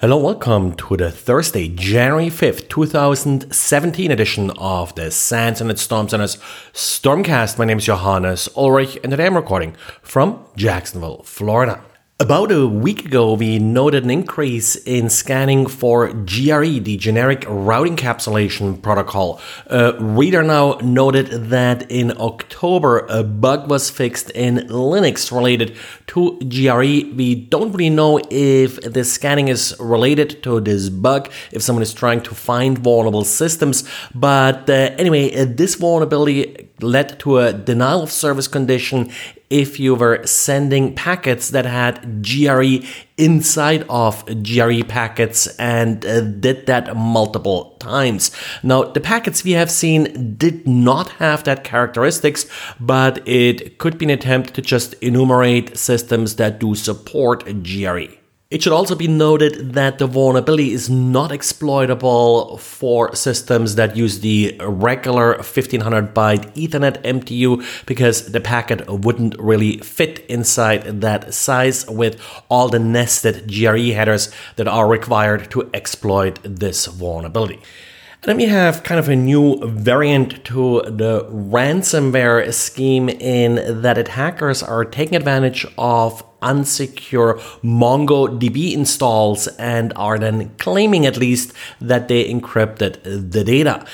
Hello, welcome to the Thursday, January 5th, 2017 edition of the SANS Internet Storm Center's Stormcast. My name is Johannes Ulrich and today I'm recording from Jacksonville, Florida. About a week ago, we noted an increase in scanning for GRE, the generic routing encapsulation protocol. A reader now noted that in October, a bug was fixed in Linux related to GRE. We don't really know if the scanning is related to this bug, if someone is trying to find vulnerable systems. But uh, anyway, uh, this vulnerability led to a denial of service condition if you were sending packets that had GRE inside of GRE packets and uh, did that multiple times. Now, the packets we have seen did not have that characteristics, but it could be an attempt to just enumerate systems that do support GRE. It should also be noted that the vulnerability is not exploitable for systems that use the regular 1500 byte Ethernet MTU because the packet wouldn't really fit inside that size with all the nested GRE headers that are required to exploit this vulnerability. And then we have kind of a new variant to the ransomware scheme in that attackers are taking advantage of unsecure MongoDB installs and are then claiming at least that they encrypted the data.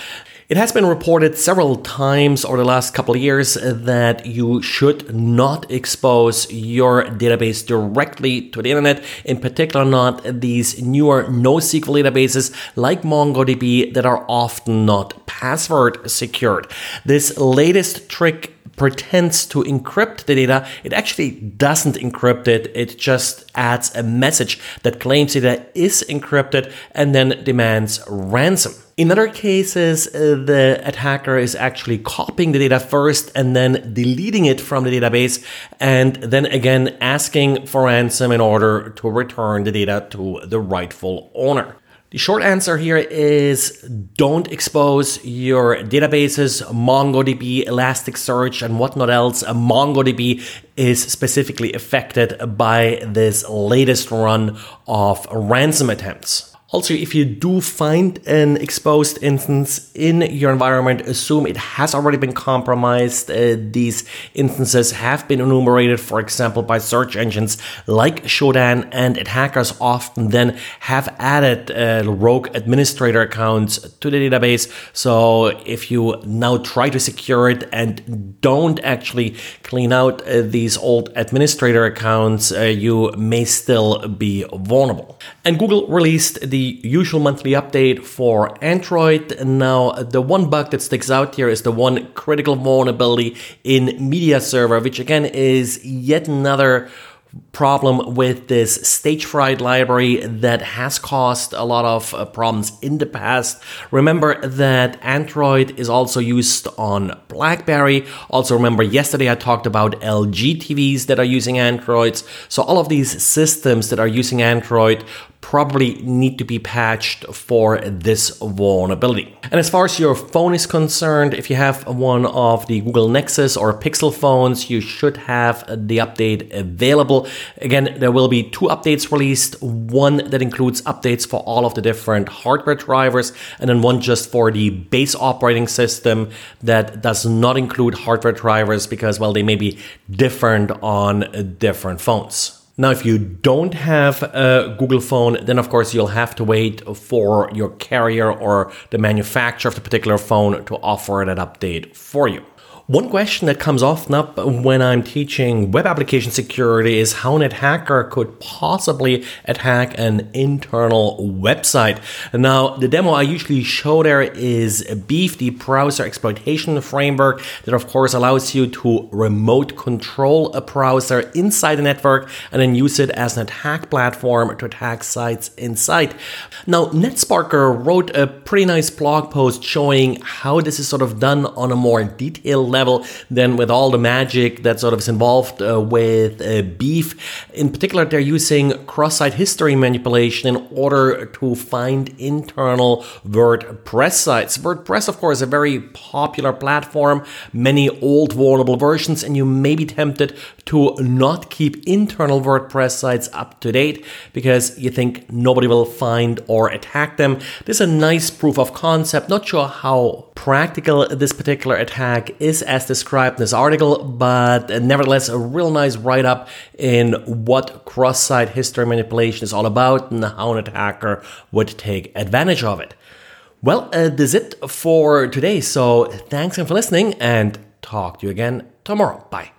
It has been reported several times over the last couple of years that you should not expose your database directly to the internet, in particular, not these newer NoSQL databases like MongoDB that are often not password secured. This latest trick pretends to encrypt the data, it actually doesn't encrypt it. It just adds a message that claims data is encrypted and then demands ransom. In other cases, uh, the attacker is actually copying the data first and then deleting it from the database, and then again asking for ransom in order to return the data to the rightful owner. The short answer here is don't expose your databases, MongoDB, Elasticsearch, and whatnot else. Uh, MongoDB is specifically affected by this latest run of ransom attempts. Also, if you do find an exposed instance in your environment, assume it has already been compromised. Uh, these instances have been enumerated, for example, by search engines like Shodan, and attackers often then have added uh, rogue administrator accounts to the database. So if you now try to secure it and don't actually clean out uh, these old administrator accounts, uh, you may still be vulnerable. And Google released the the usual monthly update for Android. Now, the one bug that sticks out here is the one critical vulnerability in Media Server, which again is yet another problem with this Stagefright library that has caused a lot of uh, problems in the past. Remember that Android is also used on BlackBerry. Also remember yesterday I talked about LG TVs that are using Androids. So all of these systems that are using Android probably need to be patched for this vulnerability. And as far as your phone is concerned, if you have one of the Google Nexus or Pixel phones, you should have the update available. Again, there will be two updates released one that includes updates for all of the different hardware drivers, and then one just for the base operating system that does not include hardware drivers because, well, they may be different on different phones. Now, if you don't have a Google phone, then of course you'll have to wait for your carrier or the manufacturer of the particular phone to offer that update for you. One question that comes often up when I'm teaching web application security is how an attacker could possibly attack an internal website. Now, the demo I usually show there is Beef, the browser exploitation framework that of course allows you to remote control a browser inside the network and then use it as an attack platform to attack sites inside. Now, NetSparker wrote a pretty nice blog post showing how this is sort of done on a more detailed level than with all the magic that sort of is involved uh, with uh, beef. In particular, they're using cross-site history manipulation in order to find internal WordPress sites. WordPress, of course, is a very popular platform, many old vulnerable versions, and you may be tempted to not keep internal WordPress sites up to date because you think nobody will find or attack them. This is a nice proof of concept. Not sure how practical this particular attack is as described in this article, but nevertheless, a real nice write up in what cross site history manipulation is all about and how an attacker would take advantage of it. Well, uh, that's it for today. So thanks again for listening and talk to you again tomorrow. Bye.